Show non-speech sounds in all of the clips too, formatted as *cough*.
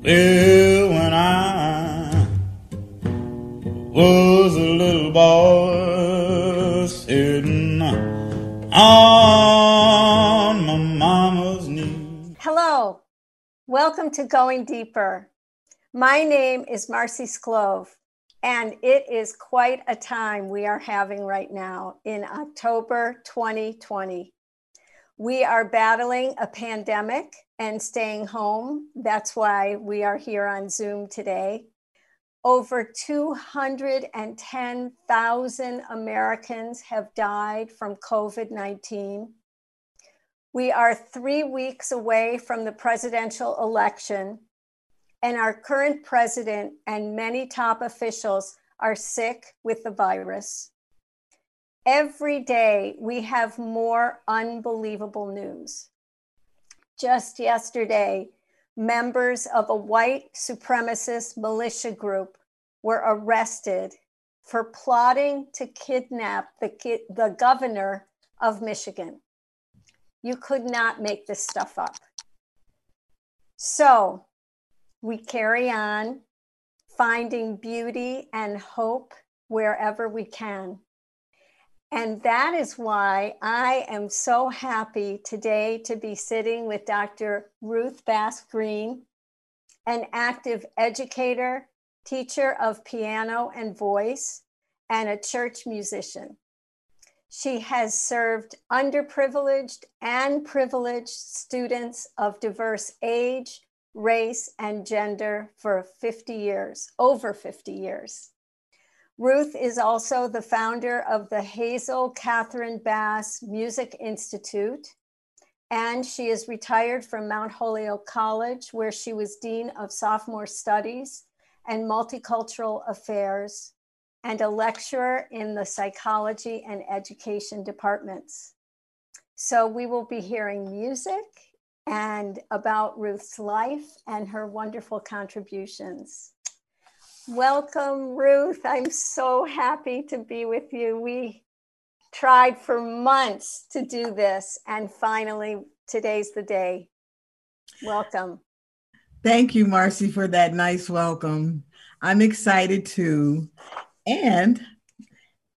Well, when I was a little boy sitting on my mama's knee. Hello, welcome to Going Deeper. My name is Marcy Sklove, and it is quite a time we are having right now in October 2020. We are battling a pandemic and staying home. That's why we are here on Zoom today. Over 210,000 Americans have died from COVID 19. We are three weeks away from the presidential election, and our current president and many top officials are sick with the virus. Every day, we have more unbelievable news. Just yesterday, members of a white supremacist militia group were arrested for plotting to kidnap the, ki- the governor of Michigan. You could not make this stuff up. So we carry on finding beauty and hope wherever we can. And that is why I am so happy today to be sitting with Dr. Ruth Bass Green, an active educator, teacher of piano and voice, and a church musician. She has served underprivileged and privileged students of diverse age, race, and gender for 50 years, over 50 years. Ruth is also the founder of the Hazel Catherine Bass Music Institute, and she is retired from Mount Holyoke College, where she was Dean of Sophomore Studies and Multicultural Affairs, and a lecturer in the Psychology and Education departments. So we will be hearing music and about Ruth's life and her wonderful contributions. Welcome, Ruth. I'm so happy to be with you. We tried for months to do this, and finally, today's the day. Welcome. Thank you, Marcy, for that nice welcome. I'm excited too and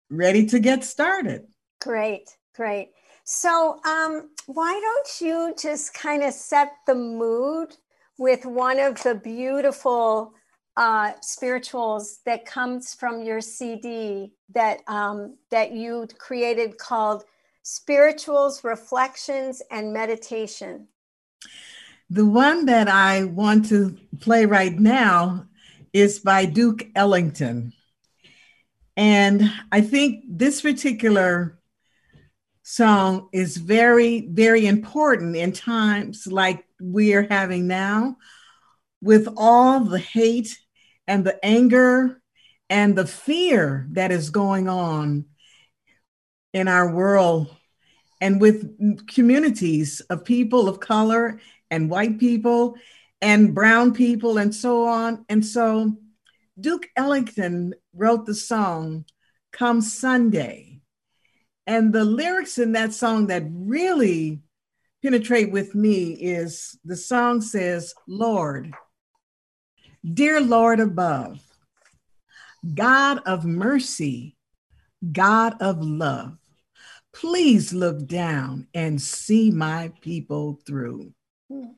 ready to get started. Great, great. So, um, why don't you just kind of set the mood with one of the beautiful uh, spirituals that comes from your CD that um, that you created called Spirituals, Reflections, and Meditation. The one that I want to play right now is by Duke Ellington. And I think this particular song is very, very important in times like we are having now with all the hate and the anger and the fear that is going on in our world and with communities of people of color and white people and brown people and so on. And so Duke Ellington wrote the song Come Sunday. And the lyrics in that song that really penetrate with me is the song says, Lord, Dear Lord above, God of mercy, God of love, please look down and see my people through. Hmm.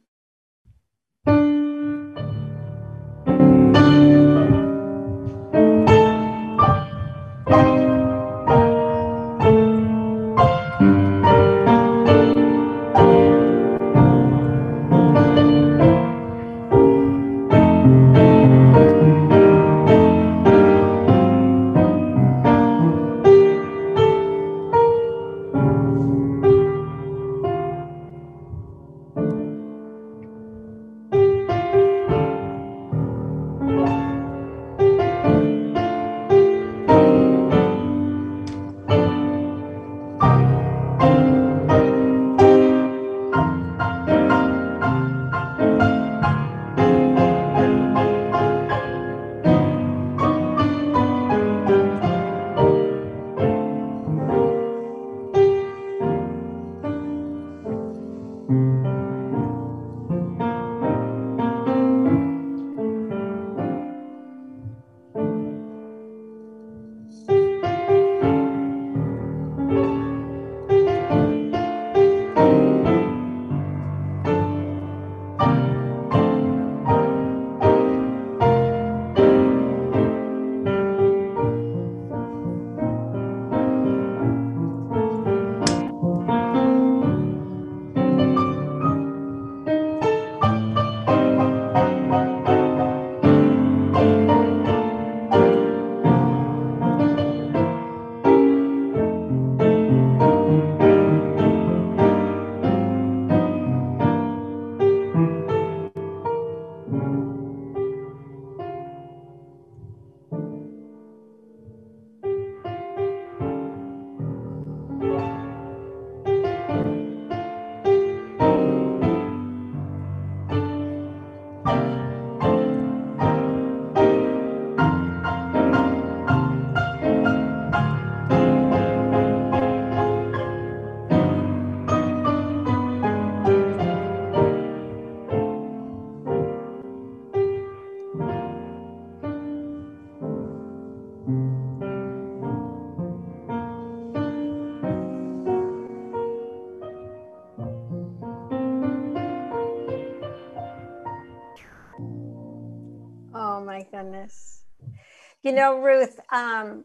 You know, Ruth, um,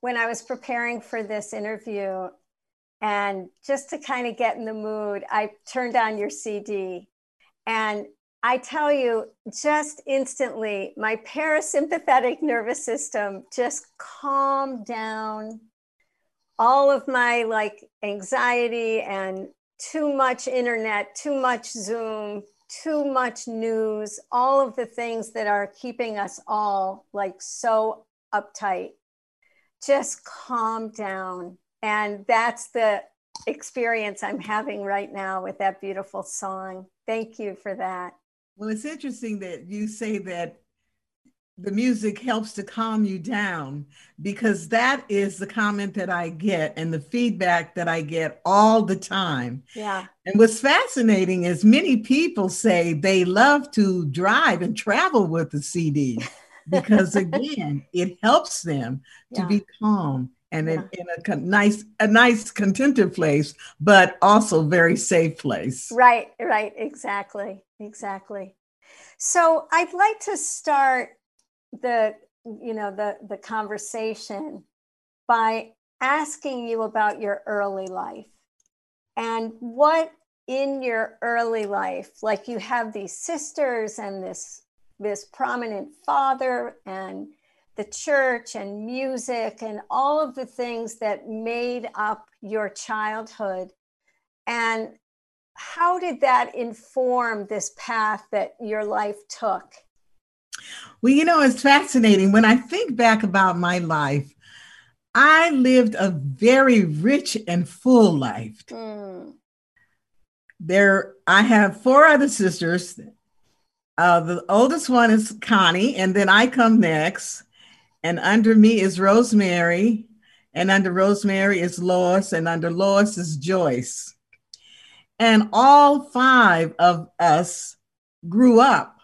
when I was preparing for this interview, and just to kind of get in the mood, I turned on your CD. And I tell you, just instantly, my parasympathetic nervous system just calmed down. All of my like anxiety and too much internet, too much Zoom, too much news, all of the things that are keeping us all like so uptight, just calm down. And that's the experience I'm having right now with that beautiful song. Thank you for that. Well, it's interesting that you say that the music helps to calm you down because that is the comment that I get and the feedback that I get all the time. Yeah. And what's fascinating is many people say they love to drive and travel with the CD *laughs* because again, it helps them to be calm and in, Yeah. in a con- nice a nice contented place, but also very safe place. Right, right, exactly, exactly. So I'd like to start the you know the the conversation by asking you about your early life. And what in your early life like you have these sisters and this this prominent father and the church and music and all of the things that made up your childhood. And how did that inform this path that your life took Well, you know, it's fascinating. When I think back about my life, I lived a very rich and full life. Hmm. There, I have four other sisters. Uh, the oldest one is Connie, and then I come next. And under me is Rosemary, and under Rosemary is Lois, and under Lois is Joyce. And all five of us grew up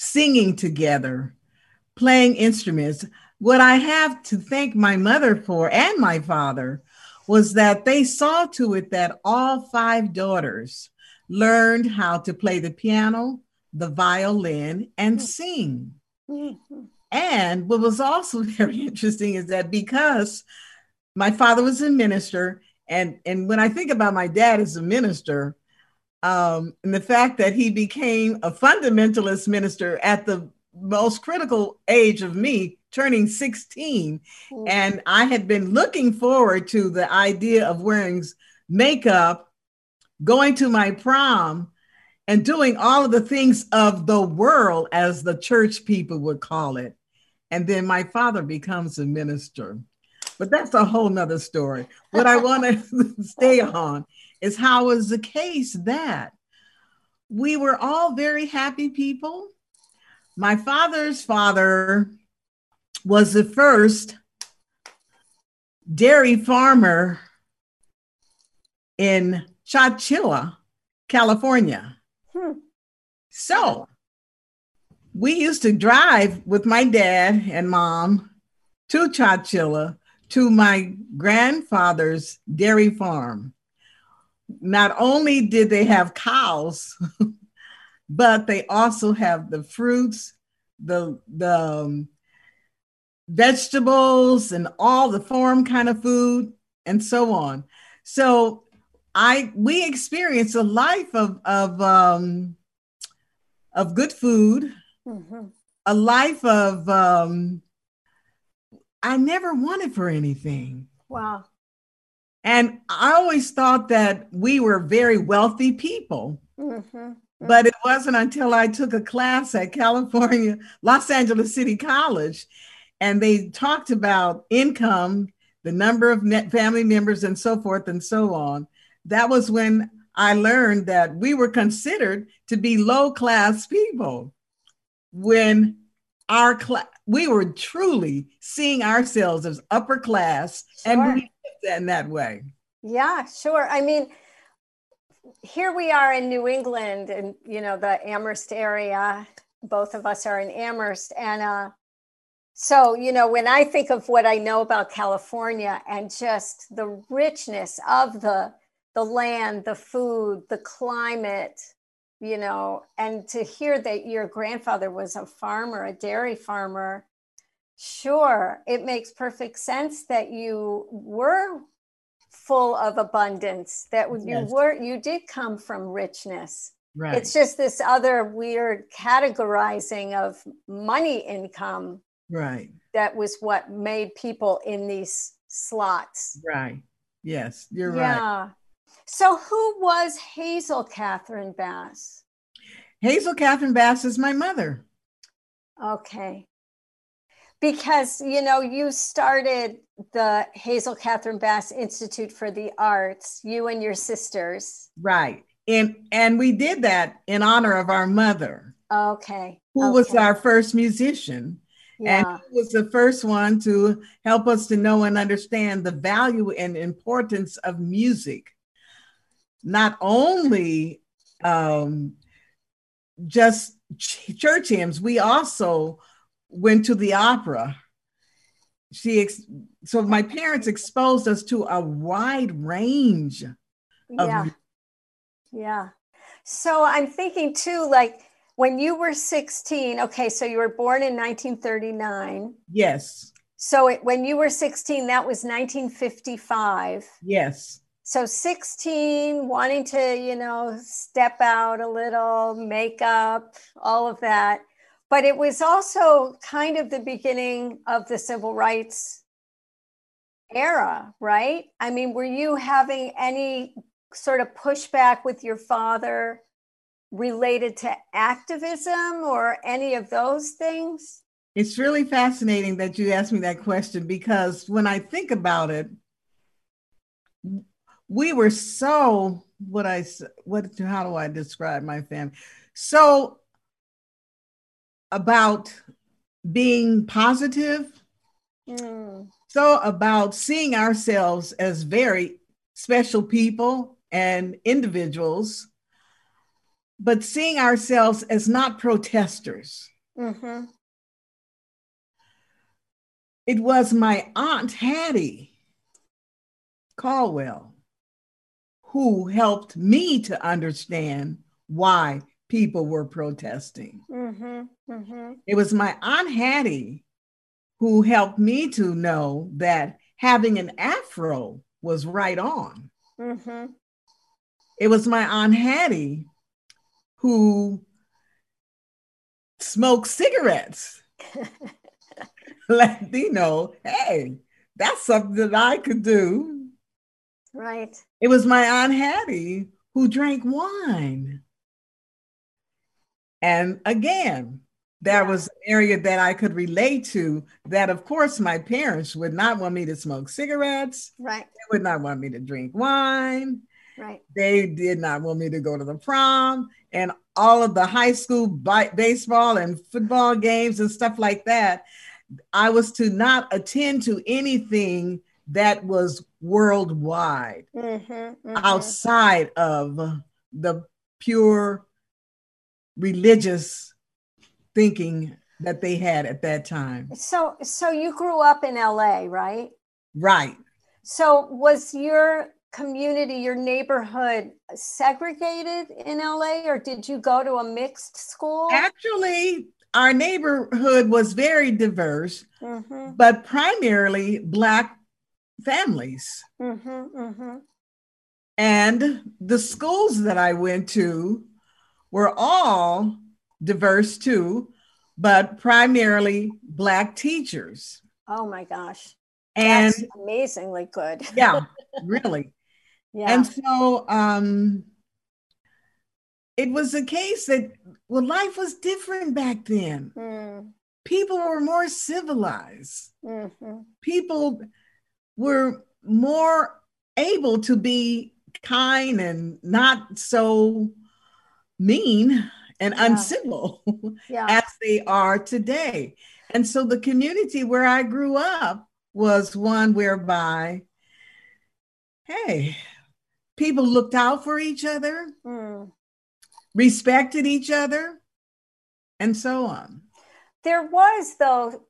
singing together, playing instruments. What I have to thank my mother for and my father was that they saw to it that all five daughters learned how to play the piano, the violin, and sing. Mhm. And what was also *laughs* very interesting is that because my father was a minister, and, and when I think about my dad as a minister, um, and the fact that he became a fundamentalist minister at the most critical age of me, turning 16, and I had been looking forward to the idea of wearing makeup, going to my prom, and doing all of the things of the world, as the church people would call it. And then my father becomes a minister. But that's a whole nother story. What I want to *laughs* stay on is how was the case that we were all very happy people. My father's father was the first dairy farmer in Chowchilla, California. Hmm. So we used to drive with my dad and mom to Chowchilla to my grandfather's dairy farm. Not only did they have cows, *laughs* but they also have the fruits, the the um, vegetables, and all the farm kind of food, and so on. So I we experienced a life of of um, of good food, Mhm. a life of um, I never wanted for anything. Wow. And I always thought that we were very wealthy people. Mhm. But it wasn't until I took a class at California, *laughs* Los Angeles City College, and they talked about income, the number of net family members, and so forth and so on. That was when I learned that we were considered to be low class people when our class, we were truly seeing ourselves as upper class and we in that way. Yeah, sure. I mean, here we are in New England and, you know, the Amherst area. Both of us are in Amherst. And uh, so, you know, when I think of what I know about California and just the richness of the, the land, the food, the climate, you know, and to hear that your grandfather was a farmer, a dairy farmer, sure, it makes perfect sense that you were full of abundance, that you Yes. were, you did come from richness. Right. It's just this other weird categorizing of money income right. that was what made people in these slots. Right. Yes, you're right. yeah. So who was Hazel Catherine Bass? Hazel Catherine Bass is my mother. Okay. Because you know, you started the Hazel Catherine Bass Institute for the Arts, you and your sisters. Right. And and we did that in honor of our mother, Okay. who was our first musician. yeah. And he was the first one to help us to know and understand the value and importance of music. Not only um, just ch- church hymns, we also went to the opera. She ex- so my parents exposed us to a wide range of yeah. Yeah. So I'm thinking too, like when you were 16, okay, so you were born in 1939. yes, So it, when you were 16, that was 1955. yes, So 16, wanting to, you know, step out a little, makeup, all of that. But it was also kind of the beginning of the civil rights era, right? I mean, were you having any sort of pushback with your father related to activism or any of those things? It's really fascinating that you asked me that question because when I think about it, we were so what I what how do I describe my family? So about being positive, Mm, so about seeing ourselves as very special people and individuals, but seeing ourselves as not protesters. hmm It was my aunt Hattie Caldwell who helped me to understand why people were protesting. hmm hmm It was my aunt Hattie who helped me to know that having an afro was right on. hmm It was my aunt Hattie who smoked cigarettes. *laughs* Let me know, hey, that's something that I could do. Right. It was my Aunt Hattie who drank wine. And again, that was an area that I could relate to. That, of course, my parents would not want me to smoke cigarettes, Right. they would not want me to drink wine, Right. they did not want me to go to the prom, and all of the high school bi- baseball and football games and stuff like that. I was to not attend to anything that was worldwide hmm outside of the pure religious thinking that they had at that time. So, so you grew up in LA, right? Right. So, was your community, your neighborhood segregated in LA, or did you go to a mixed school? Actually, our neighborhood was very diverse, hmm but primarily Black families. hmm hmm And the schools that I went to were all diverse too, but primarily Black teachers. Oh my gosh. And That's amazingly good. *laughs* yeah, really. Yeah. And so um, it was a case that, well, life was different back then. Mm, People were more civilized, mhm. people were more able to be kind and not so mean and Yeah. uncivil *laughs* Yeah. as they are today. And so the community where I grew up was one whereby, hey, people looked out for each other, Mm. respected each other, and so on. There was, though,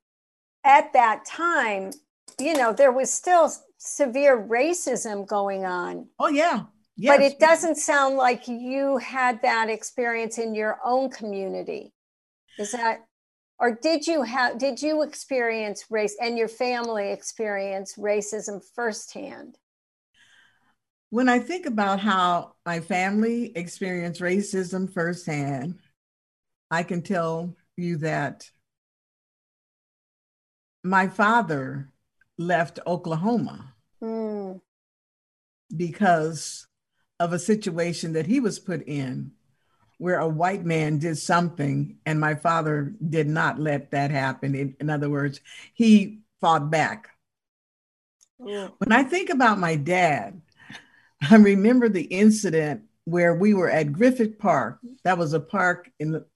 at that time, you know, there was still severe racism going on. Oh, yeah. Yes. But it doesn't sound like you had that experience in your own community. Is that or did you have did you experience race and your family experience racism firsthand? When I think about how my family experienced racism firsthand, I can tell you that my father left Oklahoma Mm, because of a situation that he was put in where a white man did something and my father did not let that happen. In, in other words, he fought back. mm, When I think about my dad, I remember the incident where we were at Griffith Park. That was a park in the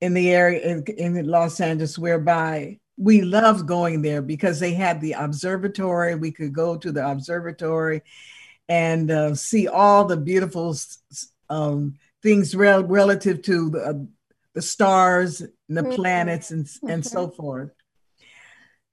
in the area in, in Los Angeles whereby we loved going there because they had the observatory. We could go to the observatory and uh, see all the beautiful um, things rel- relative to the, uh, the stars and the Mhm. planets and, and so Mhm. forth.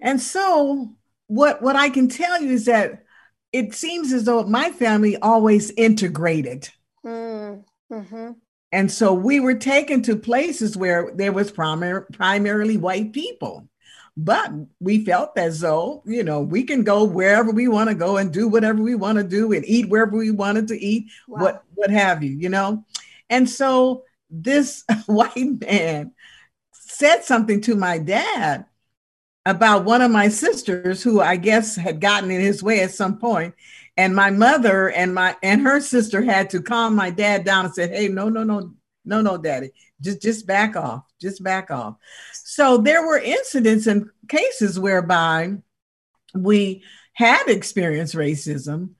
And so, what what I can tell you is that it seems as though my family always integrated. mm, mhm. And so we were taken to places where there was primar- primarily white people. But we felt as though, you know, we can go wherever we want to go and do whatever we want to do and eat wherever we wanted to eat, Wow. what what have you, you know. And so this *laughs* white man said something to my dad about one of my sisters who I guess had gotten in his way at some point. And my mother and my and her sister had to calm my dad down and said, Hey, no, no, no, no, no, daddy. Just just back off. Just back off. So there were incidents and cases whereby we had experienced racism,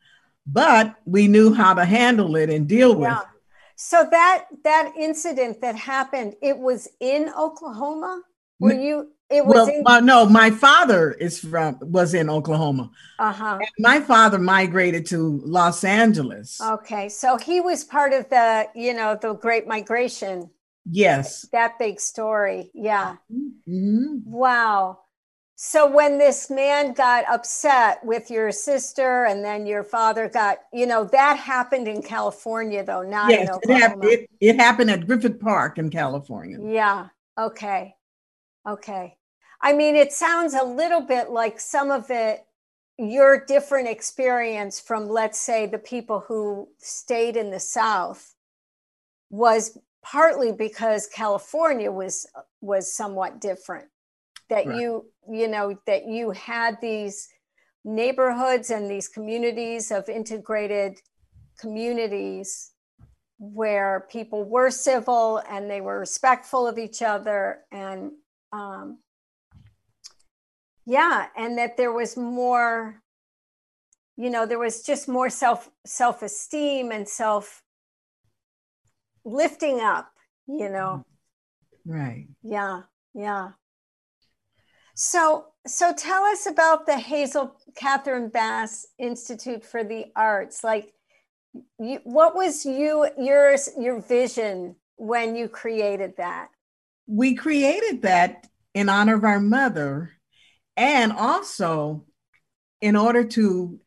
but we knew how to handle it and deal with Yeah. it. So that that incident that happened, it was in Oklahoma. Were you? It was Well, in. uh, no, my father is from was in Oklahoma. Uh huh. My father migrated to Los Angeles. Okay, so he was part of the, you know, the Great Migration. Yes. That big story. Yeah. Mhm. Wow. So when this man got upset with your sister, and then your father got, you know, that happened in California, though, not in Yes, it, Oklahoma. it, it happened at Griffith Park in California. Yeah. Okay. Okay. I mean, it sounds a little bit like some of it, your different experience from, let's say, the people who stayed in the South was partly because California was was somewhat different. That Right. you, you know, that you had these neighborhoods and these communities of integrated communities where people were civil and they were respectful of each other and um, yeah and that there was more you know there was just more self self-esteem and self lifting up you know? Mm. Right. yeah yeah. So so tell us about the hazel catherine bass institute for the arts. Like you, what was you yours your vision when you created that? We created that in honor of our mother and also in order to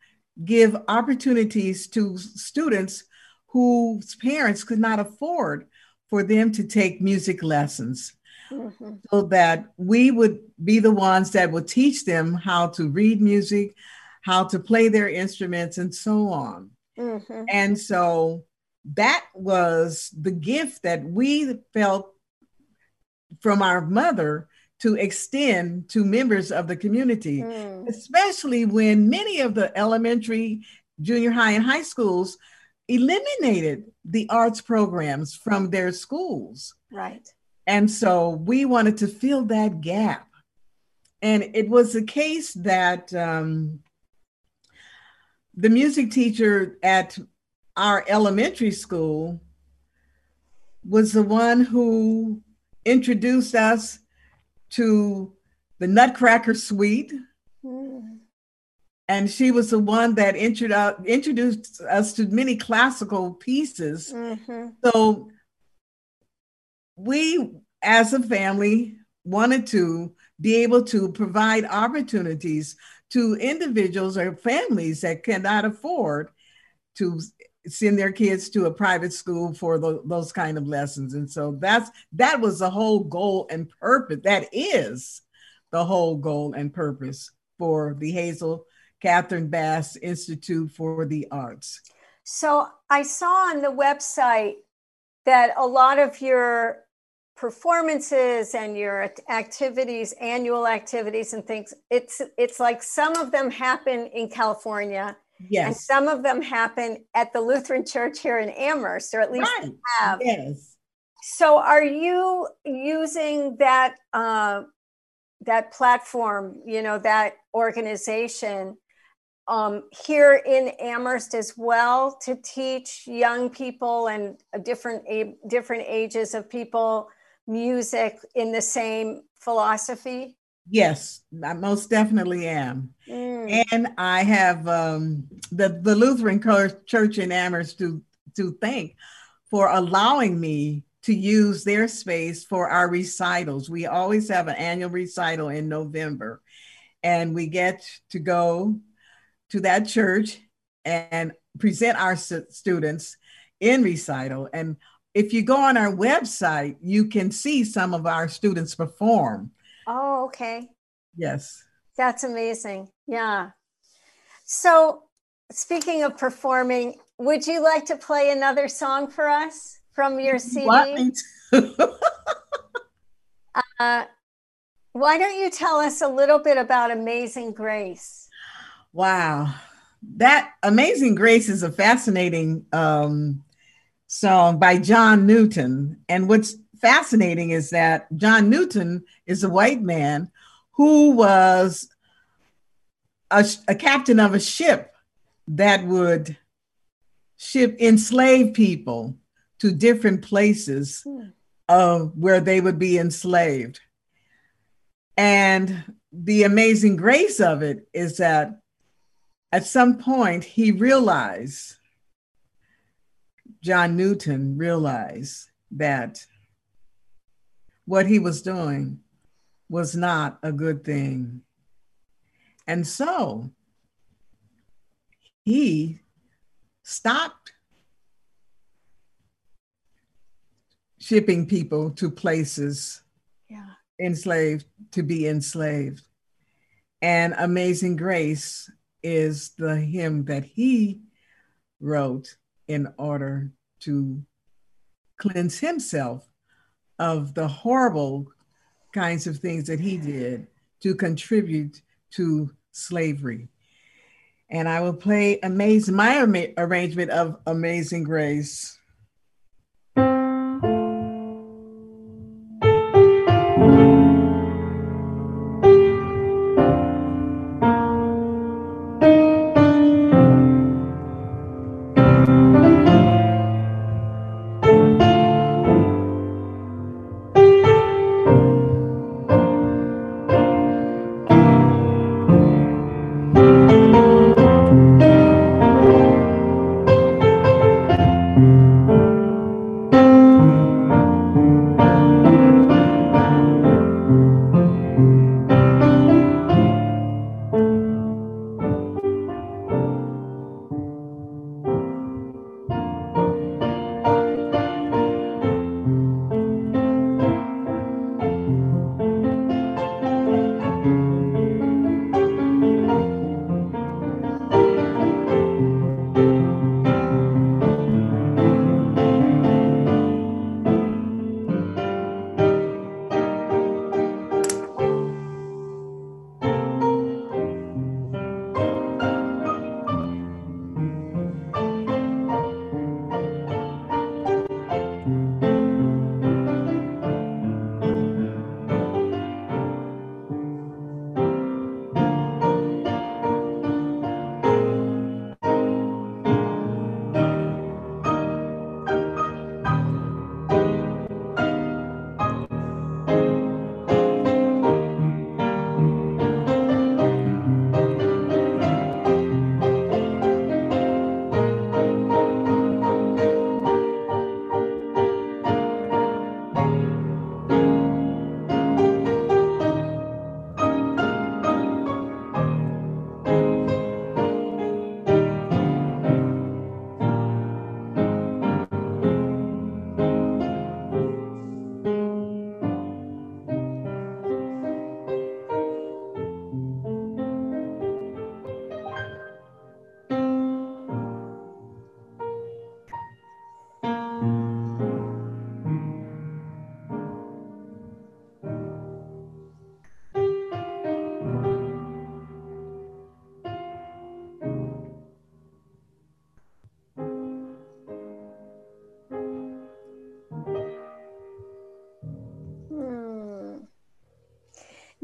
give opportunities to students whose parents could not afford for them to take music lessons Mhm. so that we would be the ones that would teach them how to read music, how to play their instruments, and so on. Mhm. And so that was the gift that we felt from our mother to extend to members of the community, Mm. especially when many of the elementary, junior high, and high schools eliminated the arts programs from their schools. right And so we wanted to fill that gap. And it was the case that um, the music teacher at our elementary school was the one who introduced us to the Nutcracker Suite. Mm. And she was the one that introdu- introduced us to many classical pieces. Mhm. So we, as a family, wanted to be able to provide opportunities to individuals or families that cannot afford to send their kids to a private school for the, those kind of lessons. And so that's that was the whole goal and purpose. That is the whole goal and purpose for the Hazel Catherine Bass Institute for the Arts. So I saw on the website that a lot of your performances and your activities, annual activities and things, it's it's like some of them happen in California. Yes. And some of them happen at the Lutheran Church here in Amherst, or at least right. have. Yes. So are you using that uh, that platform, you know, that organization um, here in Amherst as well to teach young people and different different ages of people music in the same philosophy? Yes, I most definitely am. Mm. And I have um, the, the Lutheran Church in Amherst to, to thank for allowing me to use their space for our recitals. We always have an annual recital in November, and we get to go to that church and present our students in recital. And if you go on our website, you can see some of our students perform. Oh, okay. Yes. That's amazing. Yeah. So, speaking of performing, would you like to play another song for us from your CD? *laughs* uh, why don't you tell us a little bit about Amazing Grace? Wow. That Amazing Grace is a fascinating um, song by John Newton. And what's fascinating is that John Newton is a white man who was a, a captain of a ship that would ship enslaved people to different places uh, where they would be enslaved. And the amazing grace of it is that at some point he realized John Newton realized that what he was doing was not a good thing. And so he stopped shipping people to places yeah. enslaved to be enslaved. And Amazing Grace is the hymn that he wrote in order to cleanse himself of the horrible kinds of things that he did to contribute to slavery. And I will play amazing my arrangement of Amazing Grace.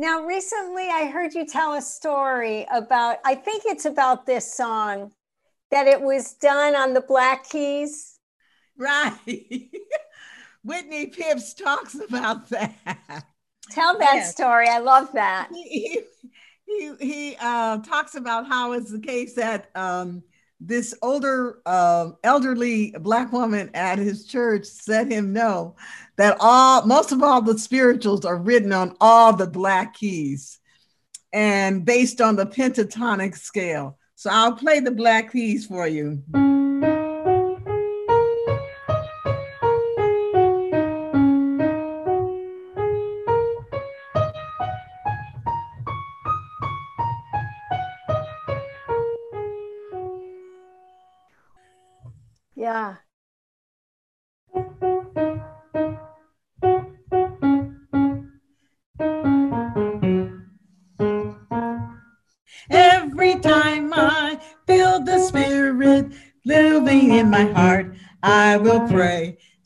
Now, recently I heard you tell a story about, I think it's about this song, that it was done on the Black Keys. Right. *laughs* Wintley Phipps talks about that. Tell that yes. story. I love that. He, he, he uh, talks about how it's the case that um, this older, uh, elderly black woman at his church said him no, that all most of all the spirituals are written on all the black keys and based on the pentatonic scale. So I'll play the black keys for you.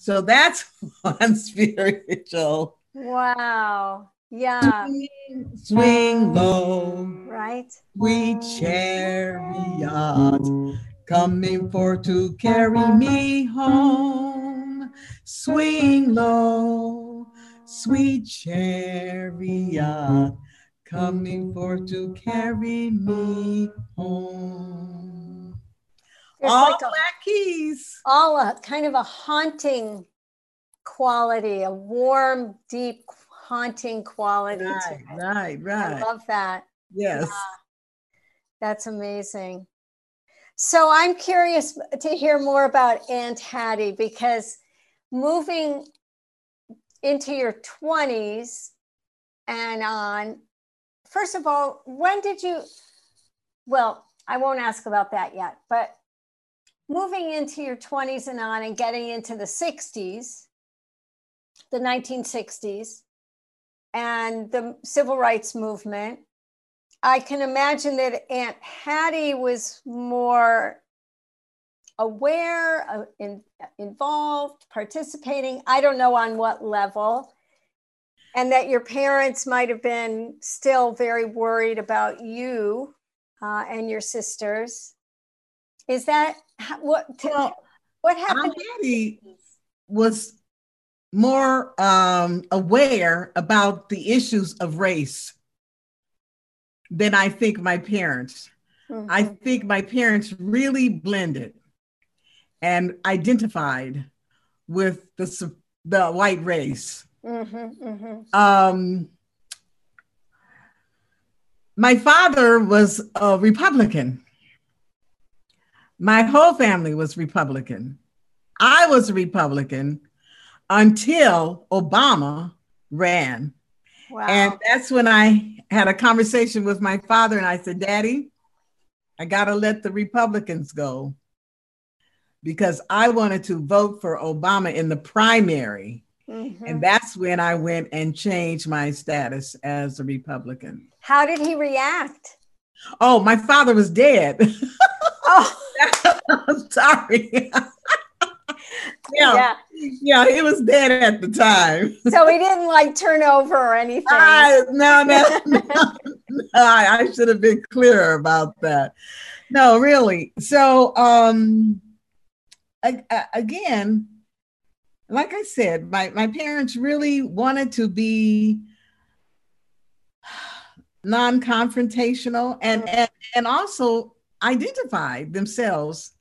So that's *laughs* one spiritual. Wow. Yeah. Swing, swing low. Right. We chariot coming for to carry me home. Swing low, sweet chariot, coming for to carry me home. There's all like a, keys. All a kind of a haunting quality, a warm, deep, haunting quality. Right, right, right. I love that. Yes. Yeah. That's amazing. So I'm curious to hear more about Aunt Hattie because moving into your 20s and on, first of all, when did you? Well, I won't ask about that yet, but moving into your 20s and on and getting into the 60s, the 1960s, and the civil rights movement, I can imagine that Aunt Hattie was more aware, uh, in, involved, participating. I don't know on what level. And that your parents might have been still very worried about you uh, and your sisters. Is that what? Well, what happened? Hattie was more um, aware about the issues of race than I think my parents. Mm-hmm. I think my parents really blended and identified with the, the white race. Mm-hmm, mm-hmm. Um, my father was a Republican. My whole family was Republican. I was a Republican until Obama ran. Wow. And that's when I had a conversation with my father and I said, Daddy, I got to let the Republicans go because I wanted to vote for Obama in the primary. Mm-hmm. And that's when I went and changed my status as a Republican. How did he react? Oh, my father was dead. Oh, *laughs* I'm sorry. yeah, yeah, yeah, he was dead at the time. So he didn't like turn over or anything. I, no, no, no, no I, I should have been clearer about that. No, really. So, um, I, I, again, like I said, my my parents really wanted to be non-confrontational and and, and also identify themselves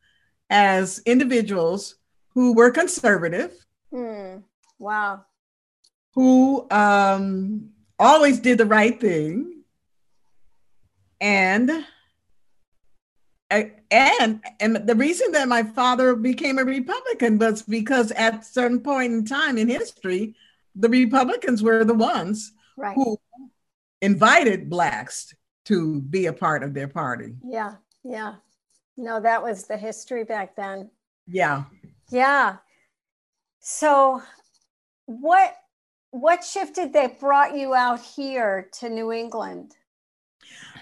as individuals who were conservative. Mm, wow. Who um, always did the right thing. And and and the reason that my father became a Republican was because at a certain point in time in history, the Republicans were the ones right. who invited blacks to be a part of their party. Yeah, yeah. No, that was the history back then. Yeah. Yeah. So what what shifted that brought you out here to New England?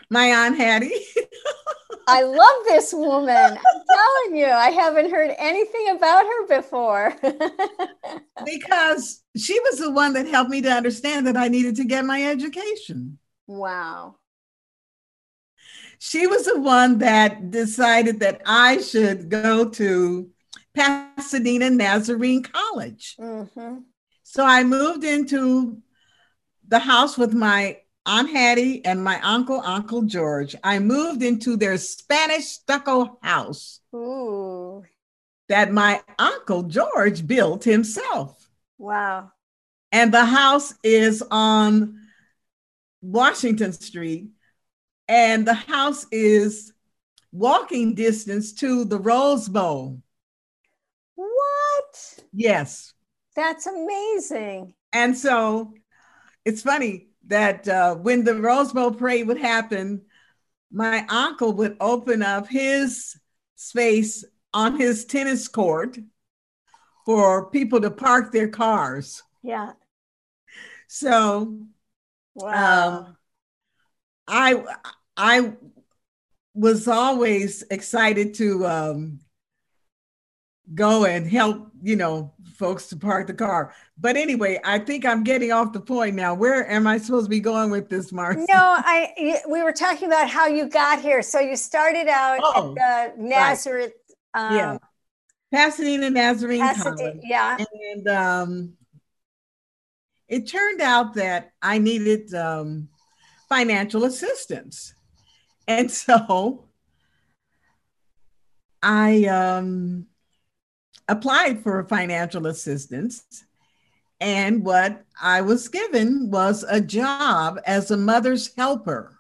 My Aunt Hattie. *laughs* I love this woman. I'm telling you, I haven't heard anything about her before. *laughs* because she was the one that helped me to understand that I needed to get my education. Wow. She was the one that decided that I should go to Pasadena Nazarene College. Mm-hmm. So I moved into the house with my Aunt Hattie and my uncle, Uncle George. I moved into their Spanish stucco house Ooh. that my uncle George built himself. Wow. And the house is on Washington Street. And the house is walking distance to the Rose Bowl. What? Yes. That's amazing. And so it's funny that uh, when the Rose Bowl parade would happen, my uncle would open up his space on his tennis court for people to park their cars. Yeah. So Wow. um, I I was always excited to um, go and help, you know, folks to park the car. But anyway, I think I'm getting off the point now. Where am I supposed to be going with this, Marcy? no, I we were talking about how you got here. So you started out Oh, at the Nazareth. Um, yeah, Pasadena Nazarene Pasadena- College, yeah. and um, it turned out that I needed um, financial assistance, and *laughs* so I um, applied for financial assistance. And what I was given was a job as a mother's helper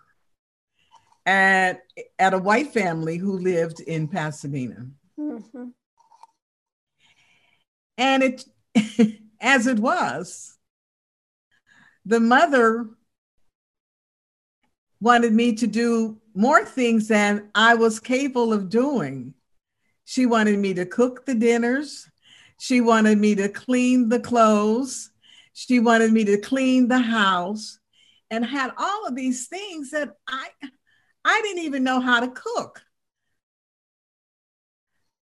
at, at a white family who lived in Pasadena. Mhm. And it, *laughs* as it was, the mother wanted me to do more things than I was capable of doing. She wanted me to cook the dinners. She wanted me to clean the clothes. She wanted me to clean the house and had all of these things that I I didn't even know how to cook.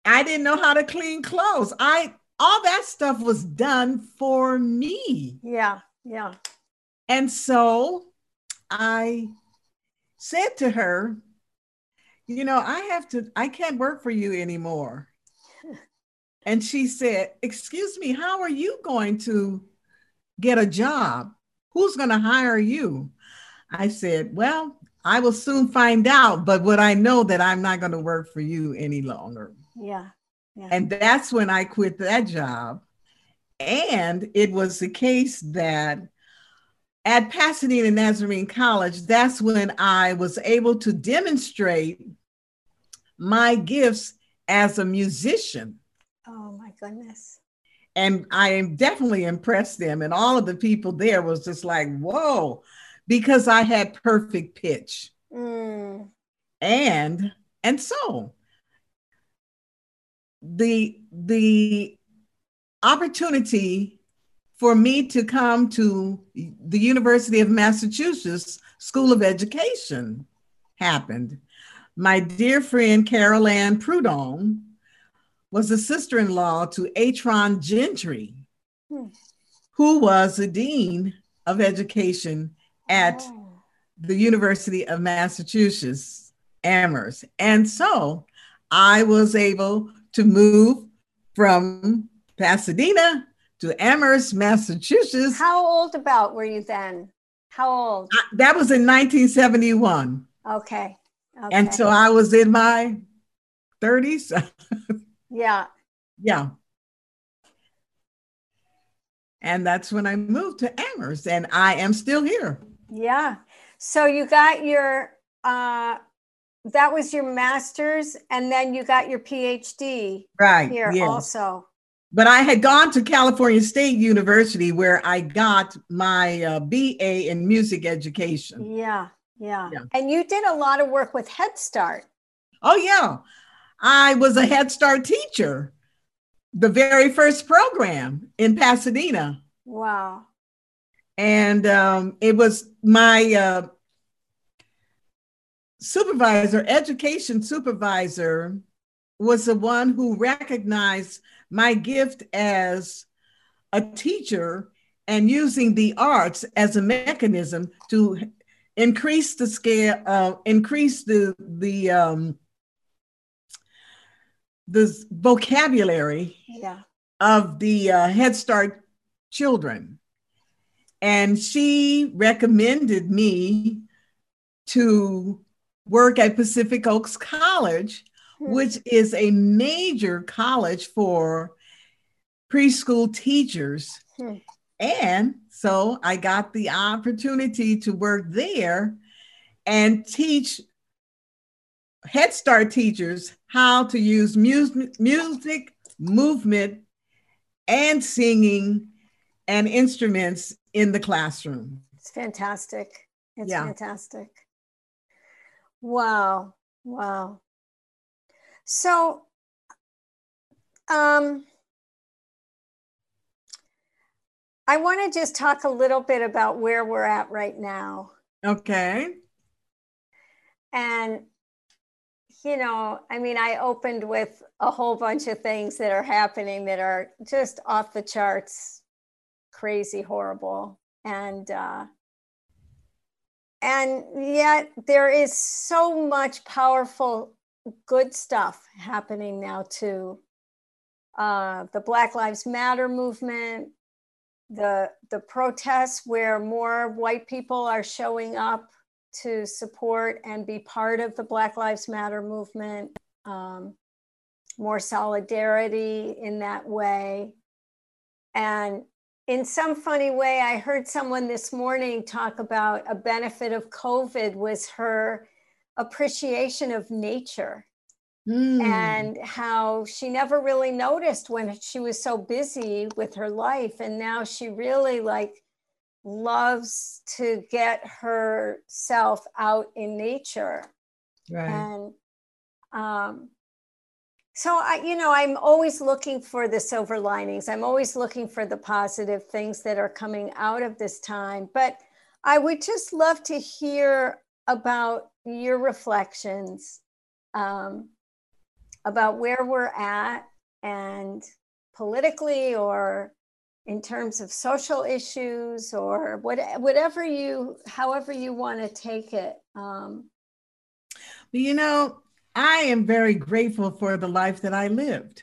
I didn't know how to clean clothes. I all that stuff was done for me. Yeah. Yeah. And so I said to her, you know, I have to, I can't work for you anymore. And she said, Excuse me, how are you going to get a job? Who's going to hire you? I said, Well, I will soon find out, but what I know that I'm not going to work for you any longer. Yeah. Yeah. And that's when I quit that job. And it was the case that at Pasadena Nazarene College, that's when I was able to demonstrate my gifts as a musician. oh my goodness. And I am definitely impressed them. And all of the people there was just like, whoa, because I had perfect pitch. Mm. and and so the the opportunity for me to come to the University of Massachusetts School of Education happened. My dear friend Carol Ann Prudhomme was a sister-in-law to Atron Gentry, Hmm. who was the dean of education at Oh. the University of Massachusetts, Amherst. And so I was able to move from Pasadena to Amherst, Massachusetts. How old about were you then? How old? I- that was in 1971. Okay. Okay. And so I was in my 30s. *laughs* yeah. yeah. And that's when I moved to Amherst, and I am still here. Yeah. So you got your uh that was your master's and then you got your PhD Right. here yes. also. But I had gone to California State University where I got my uh, BA in music education. Yeah, yeah. Yeah. And you did a lot of work with Head Start. Oh, yeah. I was a Head Start teacher, the very first program in Pasadena. Wow. And um, it was my uh, supervisor, education supervisor, was the one who recognized my gift as a teacher and using the arts as a mechanism to increase the scale, uh, increase the the um, the vocabulary Yeah. of the uh, Head Start children. And she recommended me to work at Pacific Oaks College, Hmm. which is a major college for preschool teachers. Hmm. And so I got the opportunity to work there and teach Head Start teachers how to use music, music movement, and singing and instruments in the classroom. It's fantastic. It's Yeah. fantastic. Wow. Wow. So, um, I want to just talk a little bit about where we're at right now. Okay. And, you know, I mean, I opened with a whole bunch of things that are happening that are just off the charts, crazy, horrible. And, uh, and yet there is so much powerful, good stuff happening now, too. Uh, the Black Lives Matter movement, the the protests where more white people are showing up to support and be part of the Black Lives Matter movement, um, more solidarity in that way. And in some funny way, I heard someone this morning talk about a benefit of COVID was her appreciation of nature Hmm. and how she never really noticed when she was so busy with her life and now she really like loves to get herself out in nature right. and um so i you know i'm always looking for the silver linings i'm always looking for the positive things that are coming out of this time but i would just love to hear about your reflections um, about where we're at and politically or in terms of social issues or what, whatever you however you want to take it um, you know, I am very grateful for the life that I lived.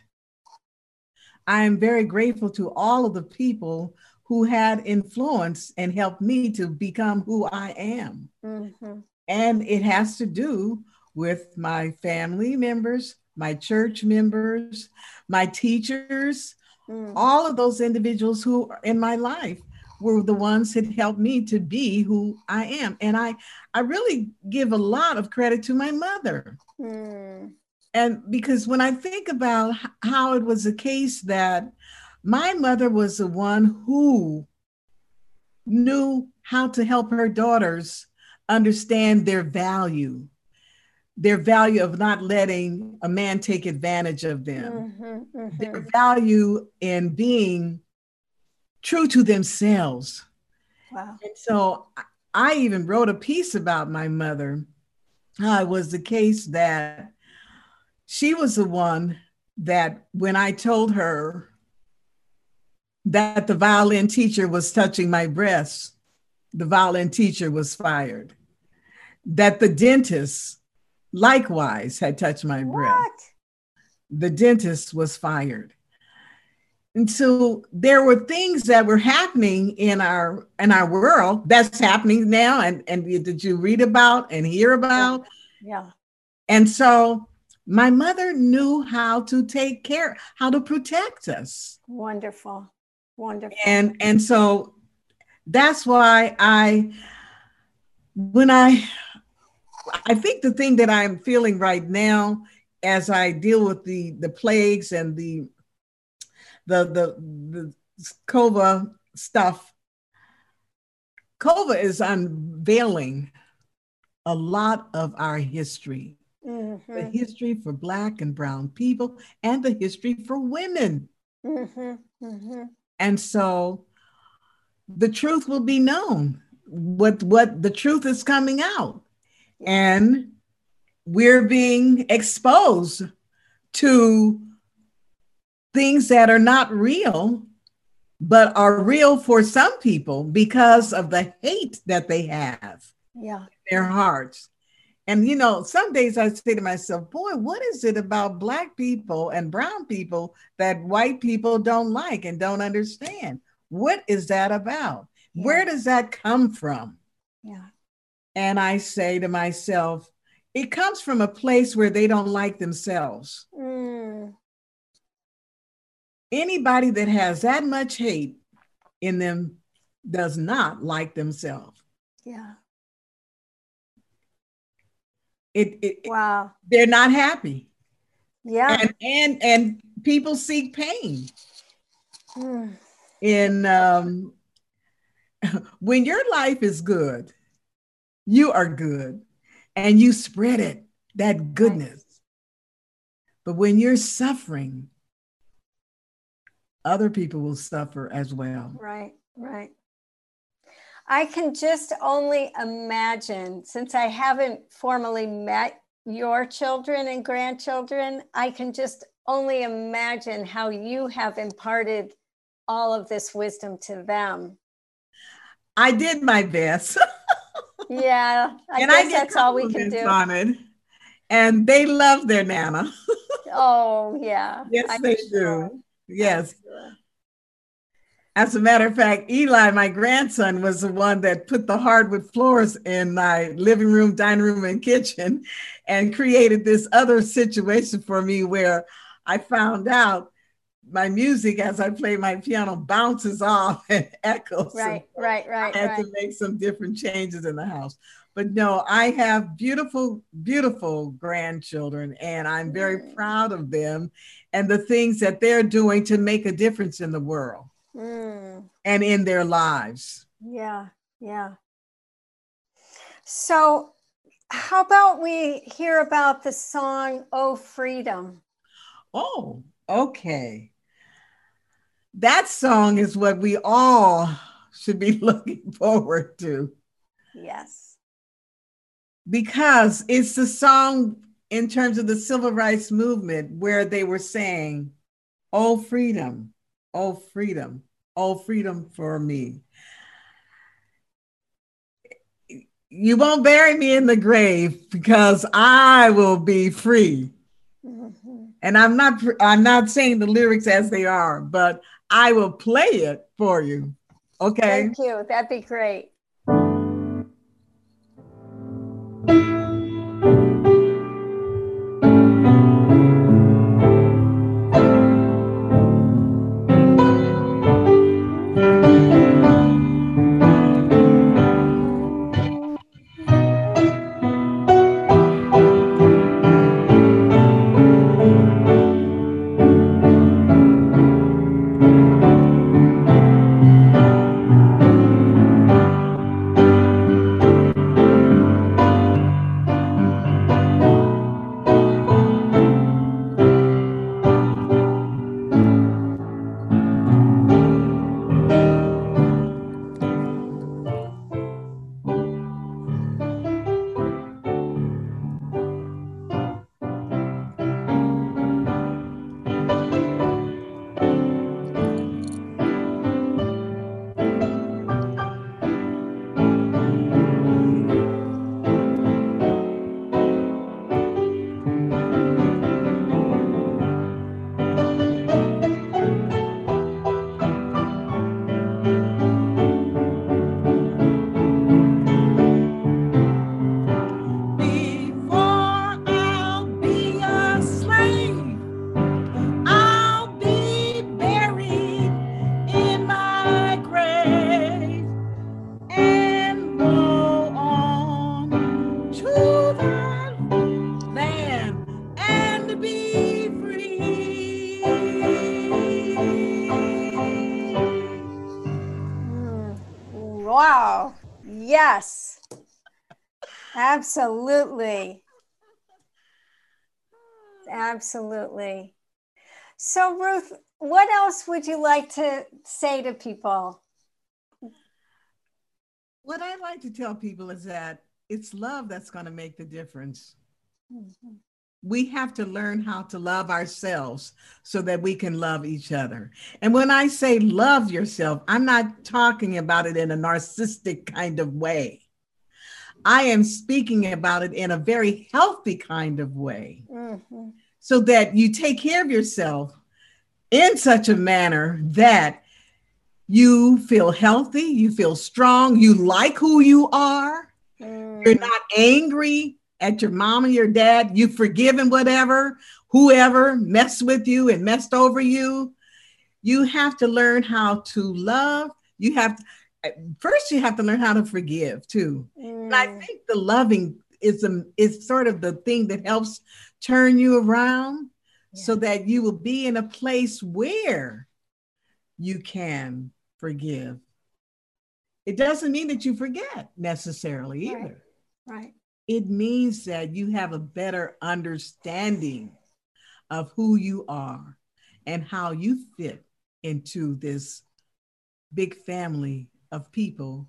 I am very grateful to all of the people who had influence and helped me to become who I am. mhm. And it has to do with my family members, my church members, my teachers, Mm. all of those individuals who are in my life were the ones that helped me to be who I am. And I, I really give a lot of credit to my mother. Mm. And because when I think about how it was the case that my mother was the one who knew how to help her daughters understand their value, their value of not letting a man take advantage of them Mhm, mhm. their value in being true to themselves. Wow. And so I- even wrote a piece about my mother. How it was the case that she was the one that when I told her that the violin teacher was touching my breasts, the violin teacher was fired. That the dentist likewise had touched my breast What? the dentist was fired. And so there were things that were happening in our in our world that's happening now and and did you read about and hear about Yeah. and so my mother knew how to take care how to protect us Wonderful. Wonderful. and and so that's why i when i i think the thing that i'm feeling right now as i deal with the the plagues and the the the the cova stuff cova is unveiling a lot of our history. The Mhm, history for black and brown people and the history for women. Mhm, mhm. and so the truth will be known. What what the truth is coming out and we're being exposed to things that are not real but are real for some people because of the hate that they have Yeah. their hearts. And you know, some days I say to myself, boy, what is it about black people and brown people that white people don't like and don't understand? What is that about? Yeah. Where does that come from? Yeah. And I say to myself, it comes from a place where they don't like themselves. Mm, Anybody that has that much hate in them does not like themselves. yeah. It, it, Wow. they're not happy. Yeah. And and and people seek pain. Mm, in um, *laughs* when your life is good, you are good and you spread it, that goodness. But when you're suffering, other people will suffer as well. right. Right. I can just only imagine, since I haven't formally met your children and grandchildren, I can just only imagine how you have imparted all of this wisdom to them. I did my best. *laughs* Yeah, I and guess I get that's all we can do. on it. And they love their nana. *laughs* Oh, yeah. Yes, I'm they sure. do. Yes. Sure. As a matter of fact, Eli, my grandson, was the one that put the hardwood floors in my living room, dining room, and kitchen and created this other situation for me where I found out my music as I play my piano bounces off *laughs* and echoes. Right, right, right, I had right. to make some different changes in the house. But no, I have beautiful, beautiful grandchildren, and I'm very Mm. proud of them and the things that they're doing to make a difference in the world Mm. and in their lives. Yeah, yeah. So, how about we hear about the song Oh Freedom? Oh, okay. That song is what we all should be *laughs* looking forward to Yes. because it's the song in terms of the civil rights movement where they were saying, Oh, freedom, oh, freedom, oh, freedom for me. You won't bury me in the grave because I will be free. Mhm. and I'm not I'm not saying the lyrics as they are, but I will play it for you. Okay. Thank you. That'd be great. Absolutely. Absolutely. So, Ruth, what else would you like to say to people? What I like to tell people is that it's love that's going to make the difference. Mm-hmm. we have to learn how to love ourselves so that we can love each other. And when I say love yourself, I'm not talking about it in a narcissistic kind of way. I am speaking about it in a very healthy kind of way Mhm. so that you take care of yourself in such a manner that you feel healthy, you feel strong, you like who you are, Mm. you're not angry at your mom and your dad, you've forgiven whatever, whoever messed with you and messed over you. You have to learn how to love. You have to, first you have to learn how to forgive too. And I Mm. think the loving is a, is sort of the thing that helps turn you around so that you will be in a place where you can forgive. It doesn't mean that you forget necessarily Right. either. Right. It means that you have a better understanding of who you are and how you fit into this big family of people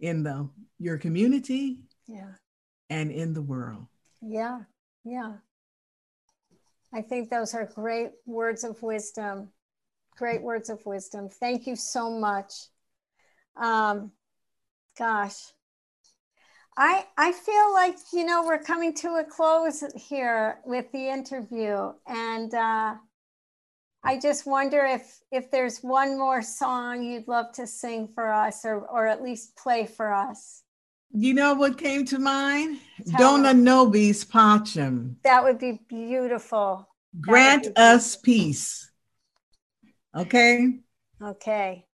in the your community Yeah. and in the world. Yeah. Yeah. I think those are great words of wisdom. Great words of wisdom. Thank you so much. Um, gosh. I I feel like you know we're coming to a close here with the interview, and uh, I just wonder if if there's one more song you'd love to sing for us, or or at least play for us. You know what came to mind? Tell Dona nobis pacem. That would be beautiful. Grant be us peace. Okay? Okay.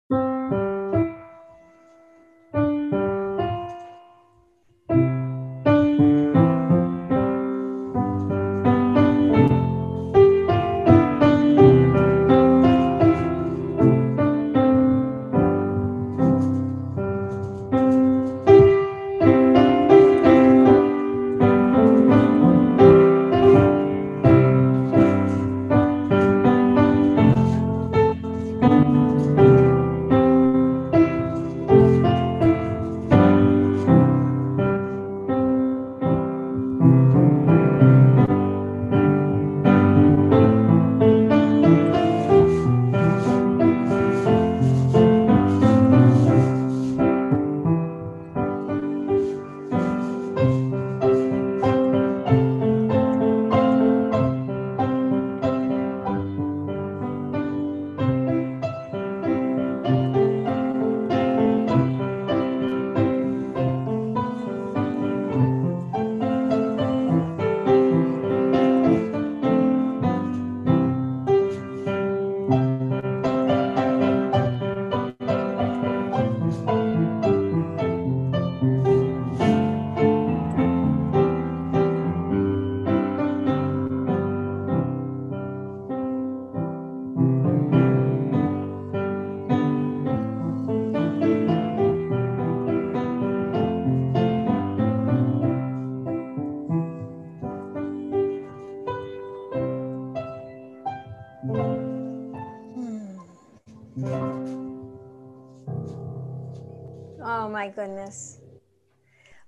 My goodness.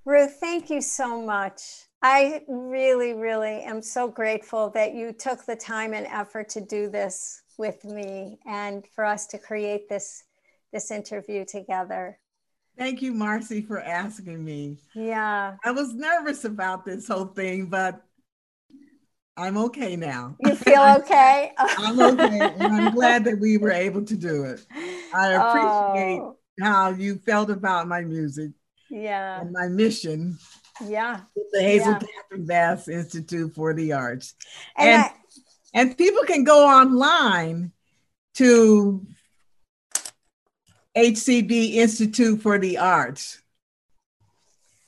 Ruth, thank you so much. I really, really am so grateful that you took the time and effort to do this with me and for us to create this this interview together. Thank you, Marcy, for asking me. Yeah. I was nervous about this whole thing, but I'm okay now. You feel *laughs* okay? I'm okay. And I'm glad that we were able to do it. I *laughs* oh. appreciate Oh, how you felt about my music yeah. and my mission Yeah. the Hazel Yeah. Catherine Bass Institute for the Arts. And, And- I, And people can go online to HCB Institute for the Arts.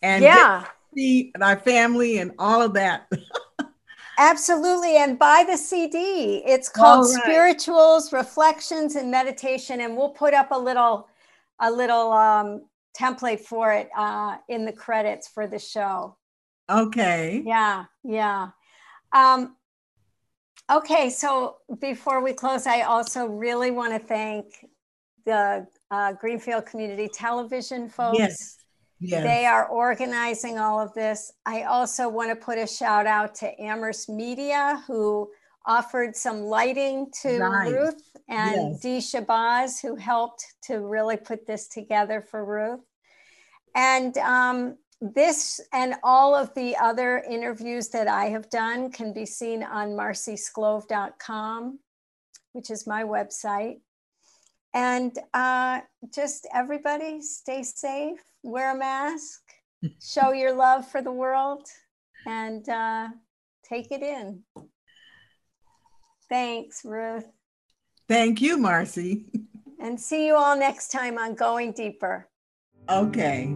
And yeah. see our family and all of that. *laughs* Absolutely. And buy the CD. It's called All right. Spirituals, Reflections, and Meditation. And we'll put up a little a little um, template for it uh, in the credits for the show. Okay. Yeah, yeah. Um, okay, so before we close, I also really want to thank the uh, Greenfield Community Television folks. Yes. Yes. They are organizing all of this. I also want to put a shout out to Amherst Media, who offered some lighting to Right. Ruth, and Yes. Dee Shabazz, who helped to really put this together for Ruth. And um, this and all of the other interviews that I have done can be seen on marcysclove.com, which is my website. And uh, just everybody stay safe, wear a mask, *laughs* show your love for the world, and uh, take it in. Thanks, Ruth. Thank you, Marcy. *laughs* And see you all next time on Going Deeper. Okay.